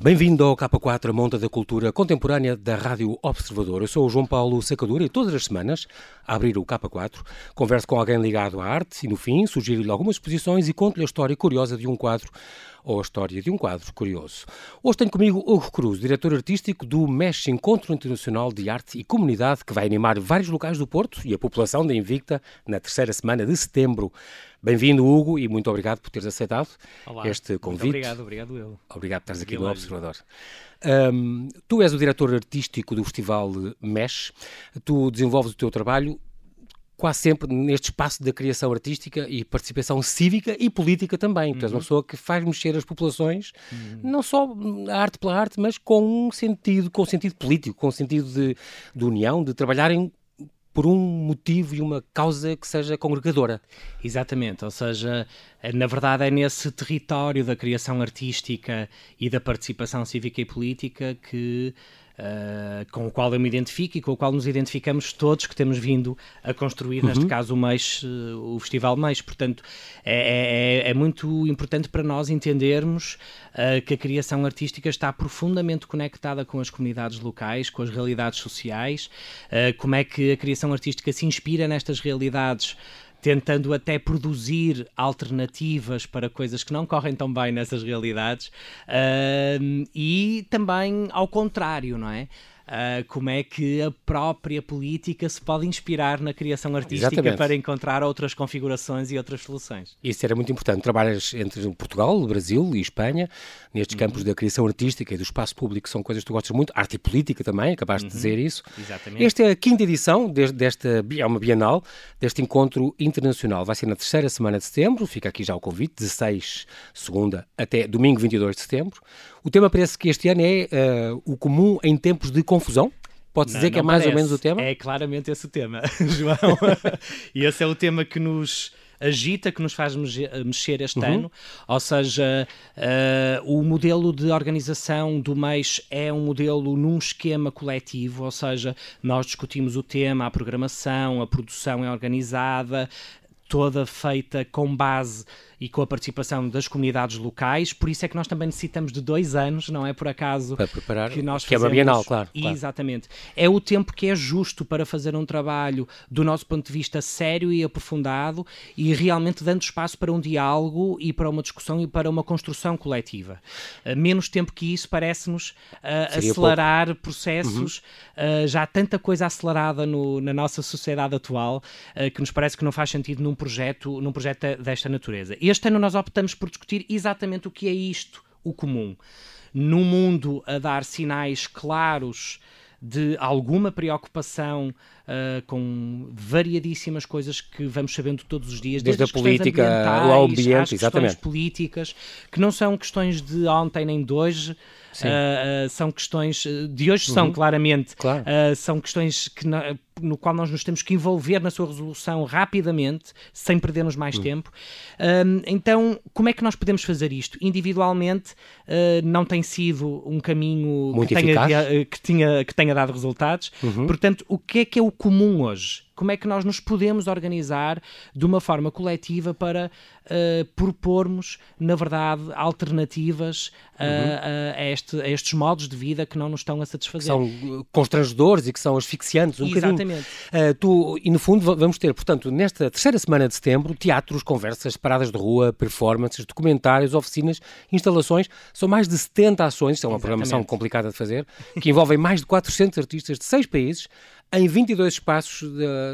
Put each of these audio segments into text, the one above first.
Bem-vindo ao K4, a monta da cultura contemporânea da Rádio Observador. Eu sou o João Paulo Sacadura e todas as semanas, a abrir o K4, converso com alguém ligado à arte e, no fim, sugiro-lhe algumas exposições e conto-lhe a história curiosa de um quadro ou a história de um quadro curioso. Hoje tenho comigo Hugo Cruz, diretor artístico do MESH Encontro Internacional de Arte e Comunidade, que vai animar vários locais do Porto e a população da Invicta na terceira semana de setembro. Bem-vindo, Hugo, e muito obrigado por teres aceitado Olá, este convite. obrigado, obrigado eu. Obrigado por estares aqui no Observador. Um, tu és o diretor artístico do Festival MESH. Tu desenvolves o teu trabalho quase sempre neste espaço da criação artística e participação cívica e política também. Tu és uma uhum. pessoa que faz mexer as populações, uhum. não só a arte pela arte, mas com um sentido, com um sentido político, com um sentido de, de união, de trabalharem por um motivo e uma causa que seja congregadora. Exatamente, ou seja, na verdade é nesse território da criação artística e da participação cívica e política que uh, com o qual eu me identifico e com o qual nos identificamos todos que temos vindo a construir, uhum. neste caso, o mês, uh, o Festival Mês. Portanto, é, é, é, muito importante para nós entendermos uh, que a criação artística está profundamente conectada com as comunidades locais, com as realidades sociais, como é que a criação artística se inspira nestas realidades tentando até produzir alternativas para coisas que não correm tão bem nessas realidades, uh, e também ao contrário, não é? Uh, como é que a própria política se pode inspirar na criação artística Exatamente. para encontrar outras configurações e outras soluções. Isso era muito importante. Trabalhas entre Portugal, Brasil e Espanha, nestes uhum. campos da criação artística e do espaço público, são coisas que tu gostas muito, arte e política também, acabaste uhum. de dizer isso. Exatamente. Esta é a quinta edição desta, é uma bienal, deste encontro internacional. Vai ser na terceira semana de setembro, fica aqui já o convite, 16, segunda, até domingo 22 de setembro. O tema parece que este ano é uh, o comum em tempos de confusão. Pode dizer que é mais parece. ou menos o tema? É claramente esse o tema, João. e esse é o tema que nos agita, que nos faz mexer este uhum. ano. Ou seja, uh, o modelo de organização do mês é um modelo num esquema coletivo, ou seja, nós discutimos o tema, a programação, a produção é organizada, toda feita com base e com a participação das comunidades locais, por isso é que nós também necessitamos de dois anos, não é por acaso para preparar, que nós que fazemos... é uma Bienal, claro, claro. Exatamente. É o tempo que é justo para fazer um trabalho do nosso ponto de vista sério e aprofundado e realmente dando espaço para um diálogo e para uma discussão e para uma construção coletiva. Uh, menos tempo que isso parece-nos uh, acelerar pouco. processos, uhum. uh, já há tanta coisa acelerada no, na nossa sociedade atual que nos parece que não faz sentido num projeto, num projeto desta natureza este ano nós optamos por discutir exatamente o que é isto, o comum. Num mundo a dar sinais claros de alguma preocupação uh, com variadíssimas coisas que vamos sabendo todos os dias, desde, desde a política ao ambiente, exatamente. políticas, que não são questões de ontem nem de hoje, uh, uh, são questões de hoje, uhum. são claramente, claro. são questões que no qual nós nos temos que envolver na sua resolução rapidamente, sem perdermos mais uhum. tempo. então, como é que nós podemos fazer isto? Individualmente, não tem sido um caminho que tenha, que, tinha, que tenha dado resultados. Uhum. Portanto, o que é que é o comum hoje? Como é que nós nos podemos organizar de uma forma coletiva para uh, propormos, na verdade, alternativas uh, uhum. a, este, a, estes modos de vida que não nos estão a satisfazer? Que são constrangedores e que são asfixiantes. Um Exatamente. Uh, tu, e no fundo vamos ter, portanto, nesta terceira semana de setembro, teatros, conversas, paradas de rua, performances, documentários, oficinas, instalações. São mais de 70 ações, isto é uma Exatamente. programação complicada de fazer, que envolvem mais de 400 artistas de seis países em 22 espaços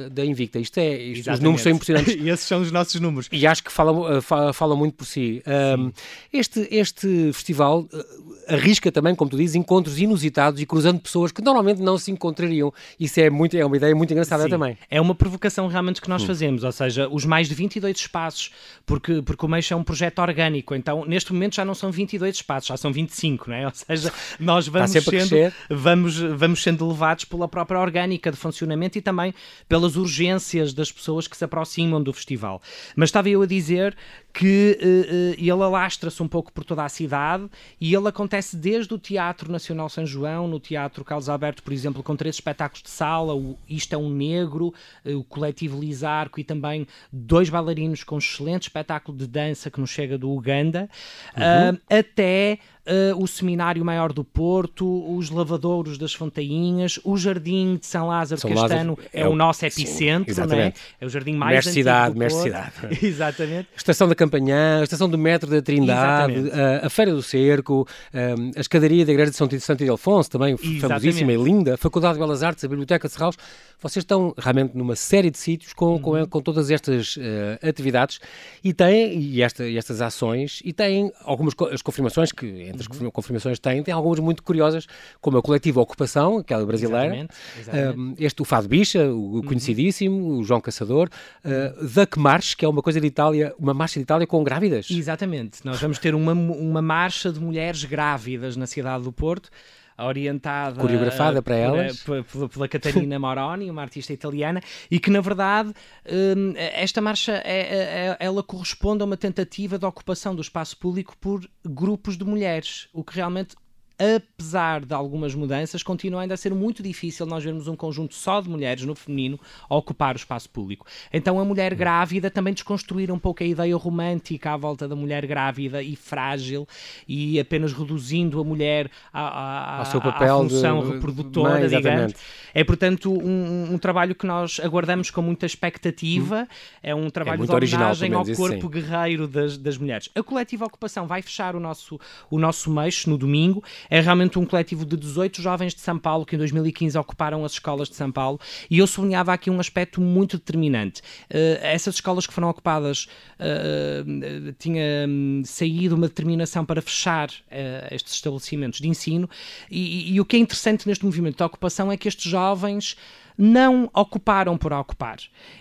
da, da Invicta. Isto é, isto, os números são impressionantes. e esses são os nossos números. E acho que fala, fala, fala muito por si. Um, este, este festival uh, arrisca também, como tu dizes, encontros inusitados e cruzando pessoas que normalmente não se encontrariam. Isso é, muito, é uma ideia muito engraçada Sim. também. É uma provocação realmente que nós hum. fazemos, ou seja, os mais de 22 espaços, porque, porque o Meixo é um projeto orgânico, então neste momento já não são 22 espaços, já são 25, não é? Ou seja, nós vamos, sendo, vamos, vamos sendo levados pela própria orgânica de funcionamento e também pelas urgências das pessoas que se aproximam do festival. Mas estava eu a dizer que uh, uh, ele alastra-se um pouco por toda a cidade e ele acontece desde o Teatro Nacional São João, no Teatro Carlos Alberto, por exemplo, com três espetáculos de sala, o Isto é um Negro, uh, o Coletivo Lizarco e também dois bailarinos com um excelente espetáculo de dança que nos chega do Uganda, uhum. até uh, o Seminário Maior do Porto, os Lavadouros das Fontainhas, o Jardim de São Lázaro, São Lázaro ano é, é o nosso epicentro, sim, é? É o jardim mais Mestre cidade, Mestre cidade. exatamente. A estação da Campanhã, a estação do metro da Trindade, a, a, Feira do Cerco, a, a escadaria da Igreja de São Santo Ildefonso, também famosíssima e linda, a Faculdade de Belas Artes, a Biblioteca de Serraus. Vocês estão realmente numa série de sítios com, uhum. com, com, todas estas uh, atividades e têm, e, esta, e, estas ações, e têm algumas as confirmações, que entre uhum. as confirmações têm, tem algumas muito curiosas, como a coletiva Ocupação, aquela brasileira, exatamente, exatamente. este o Fado Bicha, o, uhum. conhecidíssimo, o João Caçador, uh, Duck March, que é uma coisa de Itália, uma marcha de Itália com grávidas. Exatamente, nós vamos ter uma, uma marcha de mulheres grávidas na cidade do Porto, orientada coreografada para elas? pela, pela Catarina Moroni, uma artista italiana, e que na verdade hum, esta marcha é, é, é, ela corresponde a uma tentativa de ocupação do espaço público por grupos de mulheres, o que realmente apesar de algumas mudanças, continua ainda a ser muito difícil nós vermos um conjunto só de mulheres no feminino a ocupar o espaço público. Então a mulher grávida também desconstruir um pouco a ideia romântica à volta da mulher grávida e frágil e apenas reduzindo a mulher à, à, ao seu papel à função de, reprodutora, mãe, digamos. É, portanto, um, um, trabalho que nós aguardamos com muita expectativa. Hum. É um trabalho é de homenagem ao corpo guerreiro das, das mulheres. A coletiva Ocupação vai fechar o nosso, o nosso mês no domingo é realmente um coletivo de 18 jovens de São Paulo que em 2015 ocuparam as escolas de São Paulo e eu sublinhava aqui um aspecto muito determinante. Uh, essas escolas que foram ocupadas uh, tinha um, saído uma determinação para fechar uh, estes estabelecimentos de ensino e, e, e o que é interessante neste movimento de ocupação é que estes jovens não ocuparam por ocupar.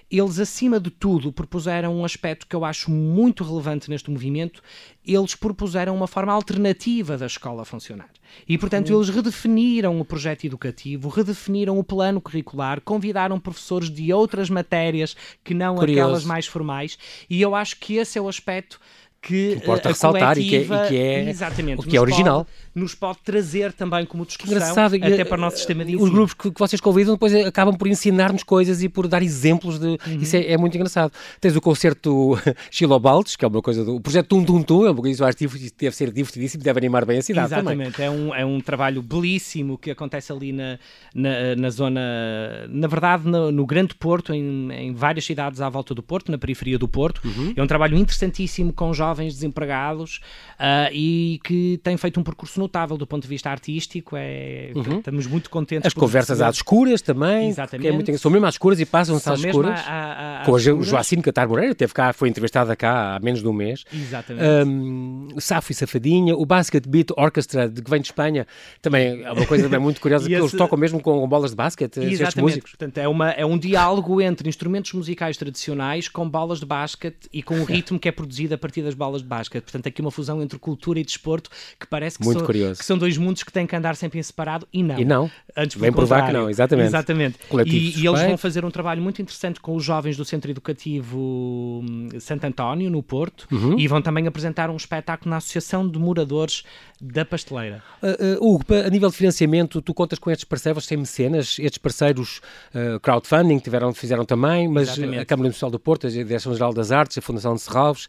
Eles, acima de tudo, propuseram um aspecto que eu acho muito relevante neste movimento. Eles propuseram uma forma alternativa da escola funcionar. E, portanto, eles redefiniram o projeto educativo, redefiniram o plano curricular, convidaram professores de outras matérias que não Curioso. aquelas mais formais. E eu acho que esse é o aspecto que, que importa ressaltar e que é, e que é, exatamente, o que é original. Pode, nos pode trazer também como discussão Engraçado, até para o nosso sistema de ensino. Os grupos que, que, vocês convidam depois acabam por ensinar-nos coisas e por dar exemplos de... Uhum. Isso é, é, muito engraçado. Tens o concerto Chilobaltes, que é uma coisa do... O projeto Tum Tum Tum, é uma coisa que deve ser divertidíssimo, deve animar bem a cidade Exatamente, também. é um, é um trabalho belíssimo que acontece ali na, na, na zona... Na verdade, no, no Grande Porto, em, em, várias cidades à volta do Porto, na periferia do Porto. Uhum. É um trabalho interessantíssimo com jovens jovens desempregados uh, e que tem feito um percurso notável do ponto de vista artístico. É, uhum. Estamos muito contentes. As conversas às escuras também. Exatamente. É muito, são mesmo às escuras e passam-se às escuras. A, a, com o Joacine Catar Moreira, teve cá, foi entrevistada cá há menos de um mês. Exatamente. Um, Safo e Safadinha, o Basket Beat Orchestra, de que vem de Espanha, também é uma coisa muito curiosa, que esse... eles tocam mesmo com bolas de basquete, estes músicos. Portanto, é, uma, é um diálogo entre instrumentos musicais tradicionais com bolas de basquete e com o ritmo que é produzido a partir das bolas de basquete. Portanto, aqui uma fusão entre cultura e desporto que parece que, Muito curioso. que são dois mundos que têm que andar sempre em separado e não. E não. Antes, Vem provar que não, exatamente. Exatamente. E, e, eles vão fazer um trabalho muito interessante com os jovens do Centro Educativo hum, Santo António, no Porto, uhum. e vão também apresentar um espetáculo na Associação de Moradores da Pasteleira. Uh, uh, Hugo, a nível de financiamento, tu contas com estes parceiros, sem mecenas, estes parceiros uh, crowdfunding tiveram, fizeram também, mas Exatamente. a Câmara Industrial do Porto, a Direção-Geral das Artes, a Fundação de Serralves,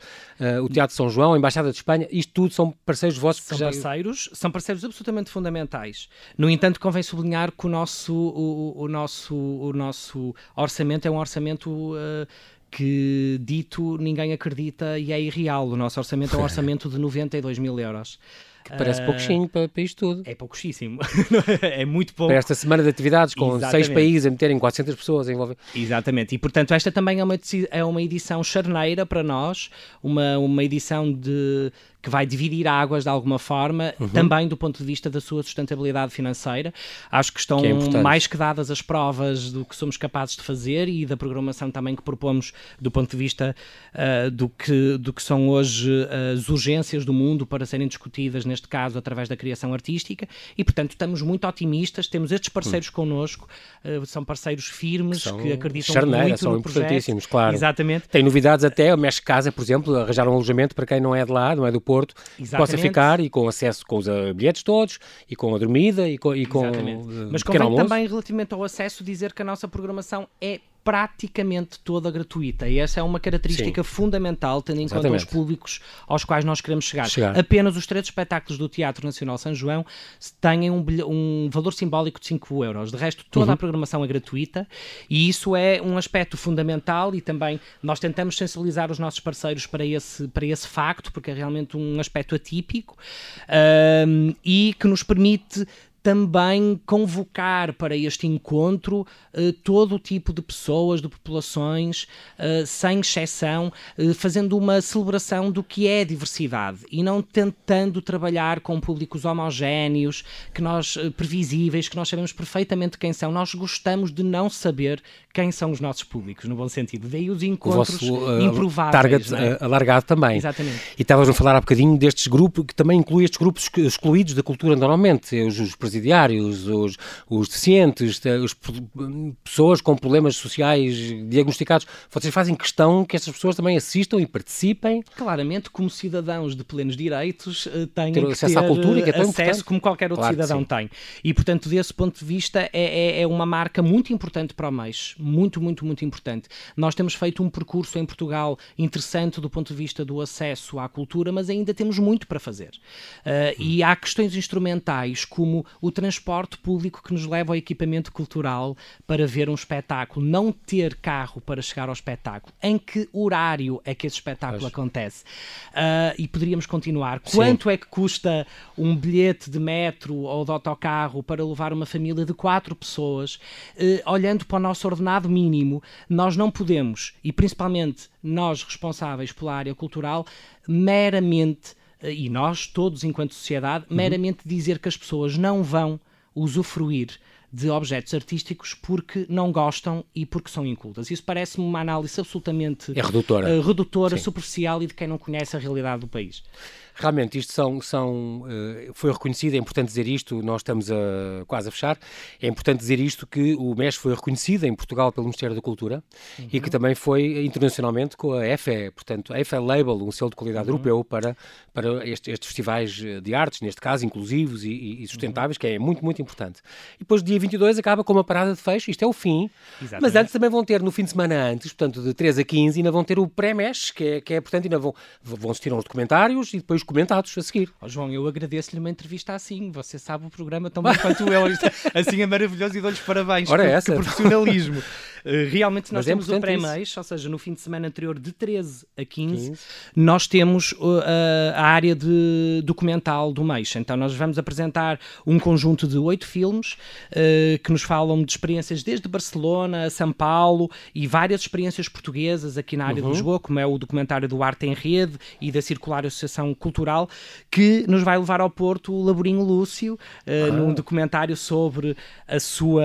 o Teatro São João, a Embaixada de Espanha, isto tudo são parceiros vossos? São já... parceiros, são parceiros absolutamente fundamentais. No entanto, convém sublinhar que o nosso, o, o nosso, o nosso orçamento é um orçamento uh, que, dito, ninguém acredita e é irreal. O nosso orçamento é um orçamento de 92 mil euros. Que parece uh, pouquinho para, para isto tudo. É pouquíssimo. é muito pouco. Para esta semana de atividades, com Exatamente. seis países a meterem 400 pessoas envolvidas. Exatamente. E, portanto, esta também é uma, é uma edição charneira para nós, uma, uma edição de que vai dividir águas de alguma forma, uhum. também do ponto de vista da sua sustentabilidade financeira. Acho que estão que é mais que dadas as provas do que somos capazes de fazer e da programação também que propomos do ponto de vista uh, do, que, do que são hoje as urgências do mundo para serem discutidas, neste caso, através da criação artística. E, portanto, estamos muito otimistas, temos estes parceiros uhum. connosco, uh, são parceiros firmes que, que acreditam charneira, muito são no importantíssimos, claro. Exatamente. Tem novidades até, o Mexe Casa, por exemplo, arranjar um alojamento para quem não é de lá, não é do Porto, possa ficar e com acesso com os uh, bilhetes todos e com a dormida e com, e com Mas convém também, relativamente ao acesso, dizer que a nossa programação é praticamente toda gratuita. E essa é uma característica Sim. fundamental, tendo em Exatamente. conta os públicos aos quais nós queremos chegar. chegar. Apenas os três espetáculos do Teatro Nacional São João têm um, um valor simbólico de 5 euros. De resto, toda uhum. a programação é gratuita e isso é um aspecto fundamental e também nós tentamos sensibilizar os nossos parceiros para esse, para esse facto, porque é realmente um aspecto atípico um, e que nos permite também convocar para este encontro uh, todo o tipo de pessoas, de populações, uh, sem exceção, uh, fazendo uma celebração do que é diversidade e não tentando trabalhar com públicos homogéneos, que nós previsíveis, que nós sabemos perfeitamente quem são. Nós gostamos de não saber quem são os nossos públicos, no bom sentido. Daí os encontros o vosso, improváveis. Target é? alargado também. Exatamente. E estavas a falar há bocadinho destes grupos, que também inclui estes grupos excluídos da cultura normalmente, os, os presidiários, os, os deficientes, as pessoas com problemas sociais diagnosticados. Vocês fazem questão que estas pessoas também assistam e participem? Claramente, como cidadãos de plenos direitos, eh, têm ter acesso à cultura, que é tão acesso importante. como qualquer outro claro cidadão tem. E, portanto, desse ponto de vista, é, é, é uma marca muito importante para o mês. Muito, muito, muito importante. Nós temos feito um percurso em Portugal interessante do ponto de vista do acesso à cultura, mas ainda temos muito para fazer. Uh, e há questões instrumentais como o transporte público que nos leva ao equipamento cultural para ver um espetáculo, não ter carro para chegar ao espetáculo, em que horário é que esse espetáculo acontece? Uh, e poderíamos continuar. Sim. Quanto é que custa um bilhete de metro ou de autocarro para levar uma família de quatro pessoas? Uh, olhando para o nosso ordenado mínimo, nós não podemos, e principalmente nós responsáveis pela área cultural, meramente e nós todos enquanto sociedade, uhum. meramente dizer que as pessoas não vão usufruir de objetos artísticos porque não gostam e porque são incultas. Isso parece-me uma análise absolutamente é redutora, uh, redutora superficial e de quem não conhece a realidade do país. Realmente, isto são, são uh, foi reconhecido, é importante dizer isto, nós estamos a, quase a fechar, é importante dizer isto que o MES foi reconhecido em Portugal pelo Ministério da Cultura uhum. e que também foi internacionalmente com a EFE, portanto, a EFE Label, um selo de qualidade uhum. europeu para, para este, estes festivais de artes, neste caso, inclusivos e, e sustentáveis, uhum. que é muito, muito importante. E depois, dia 22, acaba com uma parada de fecho, isto é o fim, Exatamente. mas antes também vão ter, no fim de semana antes, portanto, de 3 a 15, ainda vão ter o pré-MES, que é, que é, portanto, ainda vão, vão assistir aos documentários e depois comentados a seguir. Oh, João, eu agradeço-lhe uma entrevista assim. Você sabe o programa tão bem quanto eu. Assim é maravilhoso e dou-lhes parabéns. Ora, que, essa. que profissionalismo. Eh, realmente nós Mas é temos é o pré-mês, ou seja, no fim de semana anterior de 13 a 15, 15. nós temos uh, a área de documental do mês. Então nós vamos apresentar um conjunto de oito filmes uh, que nos falam de experiências desde Barcelona a São Paulo e várias experiências portuguesas aqui na área uhum. de Lisboa, como é o documentário do Arte em Rede e da Circular Associação Cultural, que nos vai levar ao Porto o Laborinho Lúcio, uh, ah. num documentário sobre a sua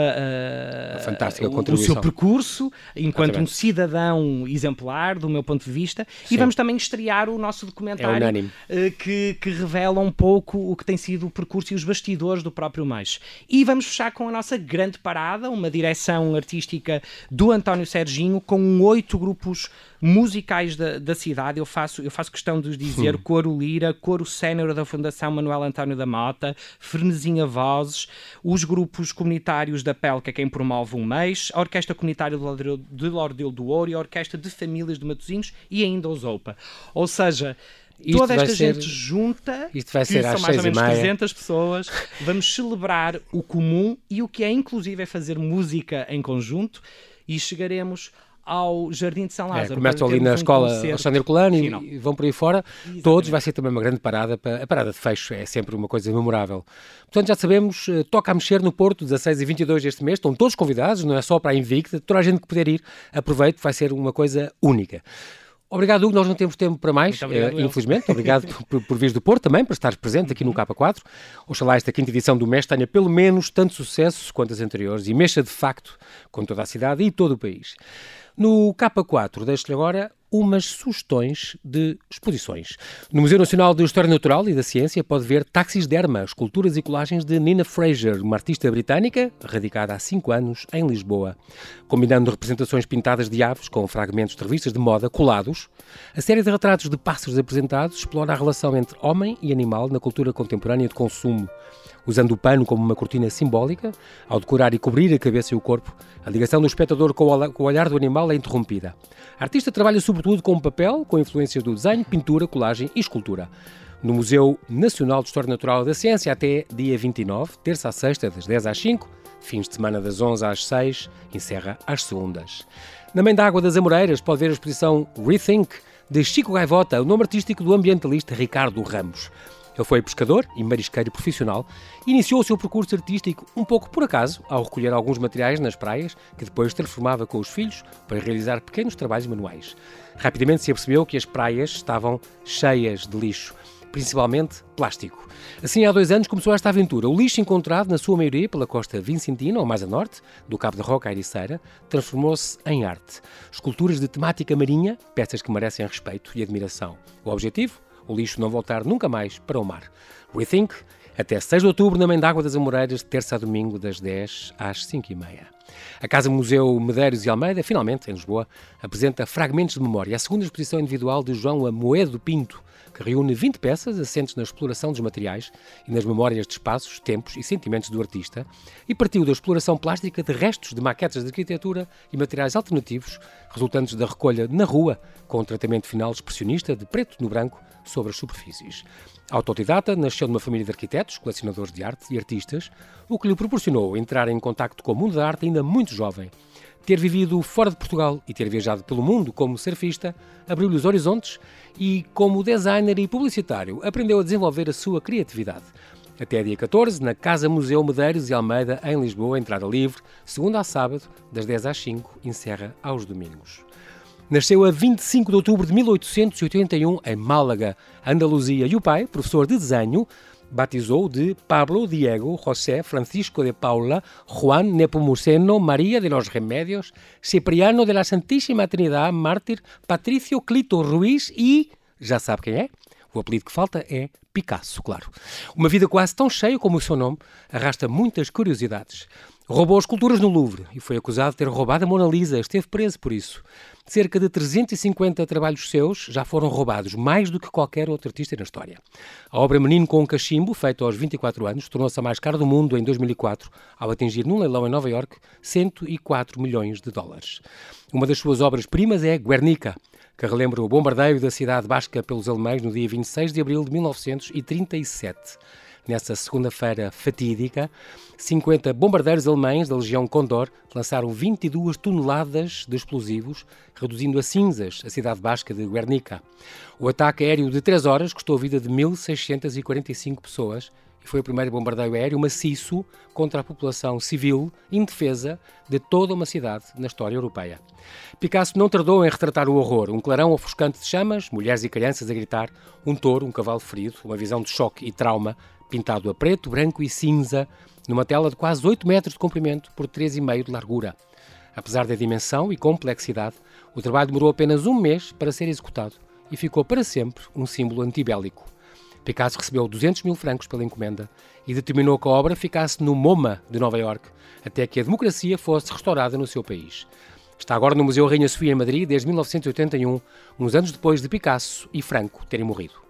a fantástica contribuição. o seu percurso percurso enquanto um cidadão exemplar, do meu ponto de vista, Sim. e vamos também estrear o nosso documentário é que, que, revela um pouco o que tem sido o percurso e os bastidores do próprio mês. E vamos fechar com a nossa grande parada, uma direção artística do António Serginho, com oito grupos musicais da, da cidade. Eu faço, eu faço questão de dizer hum. Coro Lira, Coro Sénior da Fundação Manuel António da Mota, Frenesinha Vozes, os grupos comunitários da PEL, que é quem promove um mês, a Orquestra Comunitária de Lordelo do Ouro e a Orquestra de Famílias de Matosinhos e ainda os OPA. Ou seja, isto toda esta ser, gente junta, isto vai ser são mais ou menos 300 pessoas, vamos celebrar o comum e o que é inclusive é fazer música em conjunto e chegaremos ao Jardim de São é, Lázaro. É, começam ali na um escola Alexandre Colano e, e, vão por aí fora. Exatamente. Todos, vai ser também uma grande parada. Para, a parada de fecho é sempre uma coisa memorável. Portanto, já sabemos, eh, toca a mexer no Porto, 16 e 22 deste mês. Estão todos convidados, não é só para a Invicta. Toda a gente que puder ir, aproveite, vai ser uma coisa única. Obrigado, Hugo. Nós não temos tempo para mais, obrigado, uh, infelizmente. Obrigado por, por vires do Porto também, por estares presente aqui no K4. Oxalá esta quinta edição do MES tenha pelo menos tanto sucesso quanto as anteriores e mexa de facto com toda a cidade e todo o país. No K4, deixo-lhe agora umas sugestões de exposições. No Museu Nacional de História Natural e da Ciência pode ver Táxis de Erma, esculturas e colagens de Nina Fraser, uma artista britânica radicada há cinco anos em Lisboa. Combinando representações pintadas de aves com fragmentos de revistas de moda colados, a série de retratos de pássaros apresentados explora a relação entre homem e animal na cultura contemporânea de consumo. Usando o pano como uma cortina simbólica, ao decorar e cobrir a cabeça e o corpo, a ligação do espectador com o olhar do animal é interrompida. A artista trabalha sobretudo com papel, com influências do desenho, pintura, colagem e escultura. No Museu Nacional de História Natural da Ciência até dia 29, terça a sexta, das 10 às 5, fins de semana das 11 às 6, encerra às segundas. Na Mãe d'Água das Amoreiras pode ver a exposição Rethink, de Chico Gaivota, o nome artístico do ambientalista Ricardo Ramos. Ele foi pescador e marisqueiro profissional e iniciou o seu percurso artístico um pouco por acaso, ao recolher alguns materiais nas praias, que depois transformava com os filhos para realizar pequenos trabalhos manuais. Rapidamente se apercebeu que as praias estavam cheias de lixo principalmente plástico. Assim, há dois anos começou esta aventura. O lixo encontrado, na sua maioria, pela costa vincentina, ou mais a norte, do Cabo da Roca à Ericeira, transformou-se em arte. Esculturas de temática marinha, peças que merecem respeito e admiração. O objetivo? O lixo não voltar nunca mais para o mar. Rethink, até 6 de outubro, na Mãe d'Água das Amoreiras, terça a domingo, das 10 às 5 e meia. A Casa Museu Medeiros e Almeida, finalmente, em Lisboa, apresenta Fragmentos de Memória, a segunda exposição individual de João Amoedo Pinto, que reúne 20 peças assentes na exploração dos materiais e nas memórias de espaços, tempos e sentimentos do artista, e partiu da exploração plástica de restos de maquetes de arquitetura e materiais alternativos, resultantes da recolha na rua, com o tratamento final expressionista de preto no branco sobre as superfícies. Autodidata, nasceu numa família de arquitetos, colecionadores de arte e artistas, o que lhe proporcionou entrar em contacto com o mundo da arte ainda muito jovem ter vivido fora de Portugal e ter viajado pelo mundo como surfista abriu-lhe os horizontes e, como designer e publicitário, aprendeu a desenvolver a sua criatividade. Até dia 14, na Casa Museu Medeiros e Almeida, em Lisboa, entrada livre, segunda a sábado, das 10 às 5, encerra aos domingos. Nasceu a 25 de outubro de 1881 em Málaga, Andaluzia, e o pai, professor de desenho, batizou de Pablo Diego José Francisco de Paula Juan Nepomuceno María de los Remedios Cipriano de la Santíssima Trinidade Mártir Patrício Clito Ruiz e, já sabe quem é? O apelido que falta é Picasso, claro. Uma vida quase tão cheia como o seu nome arrasta muitas curiosidades. Roubou esculturas no Louvre e foi acusado de ter roubado a Mona Lisa. Esteve preso por isso. Cerca de 350 trabalhos seus já foram roubados, mais do que qualquer outro artista na história. A obra Menino com um Cachimbo, feita aos 24 anos, tornou-se a mais cara do mundo em 2004, ao atingir num leilão em Nova York 104 milhões de dólares. Uma das suas obras-primas é Guernica, que relembra o bombardeio da cidade basca pelos alemães no dia 26 de abril de 1937 nessa segunda-feira fatídica, 50 bombardeiros alemães da Legião Condor lançaram 22 toneladas de explosivos, reduzindo a cinzas a cidade basca de Guernica. O ataque aéreo de 3 horas custou a vida de 1.645 pessoas e foi o primeiro bombardeio aéreo maciço contra a população civil indefesa de toda uma cidade na história europeia. Picasso não tardou em retratar o horror, um clarão ofuscante de chamas, mulheres e crianças a gritar, um touro, um cavalo ferido, uma visão de choque e trauma pintado a preto, branco e cinza, numa tela de quase 8 metros de comprimento por 3,5 de largura. Apesar da dimensão e complexidade, o trabalho demorou apenas um mês para ser executado e ficou para sempre um símbolo antibélico. Picasso recebeu 200 mil francos pela encomenda e determinou que a obra ficasse no MoMA de Nova York até que a democracia fosse restaurada no seu país. Está agora no Museu Rainha Sofia em Madrid desde 1981, uns anos depois de Picasso e Franco terem morrido.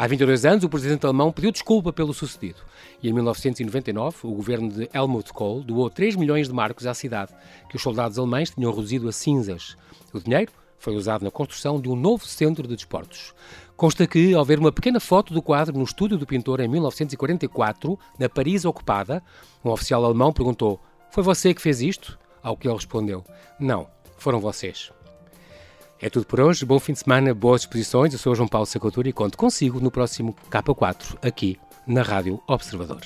Há 22 anos, o presidente alemão pediu desculpa pelo sucedido e em 1999 o governo de Helmut Kohl doou 3 milhões de marcos à cidade, que os soldados alemães tinham reduzido a cinzas. O dinheiro foi usado na construção de um novo centro de desportos. Consta que, ao ver uma pequena foto do quadro no estúdio do pintor em 1944, na Paris ocupada, um oficial alemão perguntou: Foi você que fez isto? Ao que ele respondeu: Não, foram vocês. É tudo por hoje. Bom fim de semana, boas exposições. Eu sou João Paulo Sacotura e conto consigo no próximo K4, aqui na Rádio Observador.